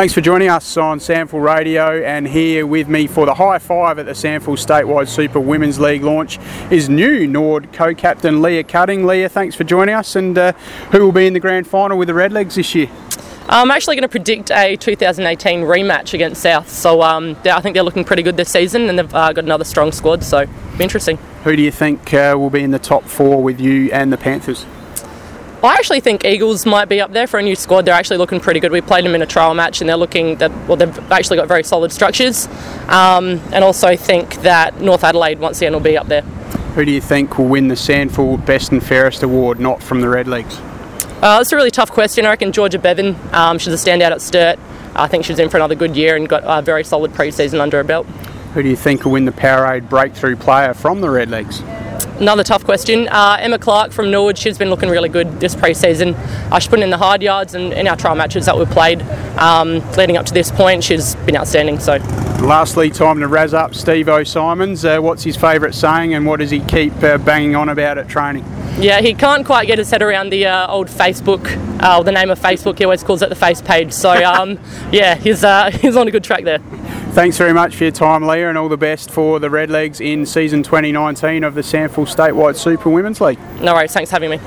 Thanks for joining us on SANFL Radio and here with me for the high five at the SANFL Statewide Super Women's League launch is new Norwood co-captain Leah Cutting. Leah, thanks for joining us and uh, who will be in the grand final with the Redlegs this year? I'm actually going to predict a 2018 rematch against South. So um, I think they're looking pretty good this season and they've uh, got another strong squad, so interesting. Who do you think uh, will be in the top four with you and the Panthers? I actually think Eagles might be up there for a new squad. They're actually looking pretty good. We played them in a trial match, and they're looking that well, they've actually got very solid structures. Um, and also think that North Adelaide once again will be up there. Who do you think will win the SANFL Best and Fairest Award, not from the Redlegs? Uh, it's a really tough question. I reckon Georgia Bevan. Um, she's a standout at Sturt. I think she's in for another good year and got a very solid pre-season under her belt. Who do you think will win the Powerade Breakthrough Player from the Redlegs? Another tough question. Uh, Emma Clark from Norwood, she's been looking really good this pre-season. Uh, she's putting in the hard yards and in our trial matches that we've played um, leading up to this point, she's been outstanding. So, lastly, time to razz up Steve O'Simons. Uh, what's his favourite saying, and what does he keep uh, banging on about at training? Yeah, he can't quite get his head around the uh, old Facebook, uh, the name of Facebook. He always calls it the face page. So, um, yeah, he's uh, he's on a good track there. Thanks very much for your time, Leah, and all the best for the Redlegs in season 2019 of the SANFL Statewide Super Women's League. No worries, thanks for having me.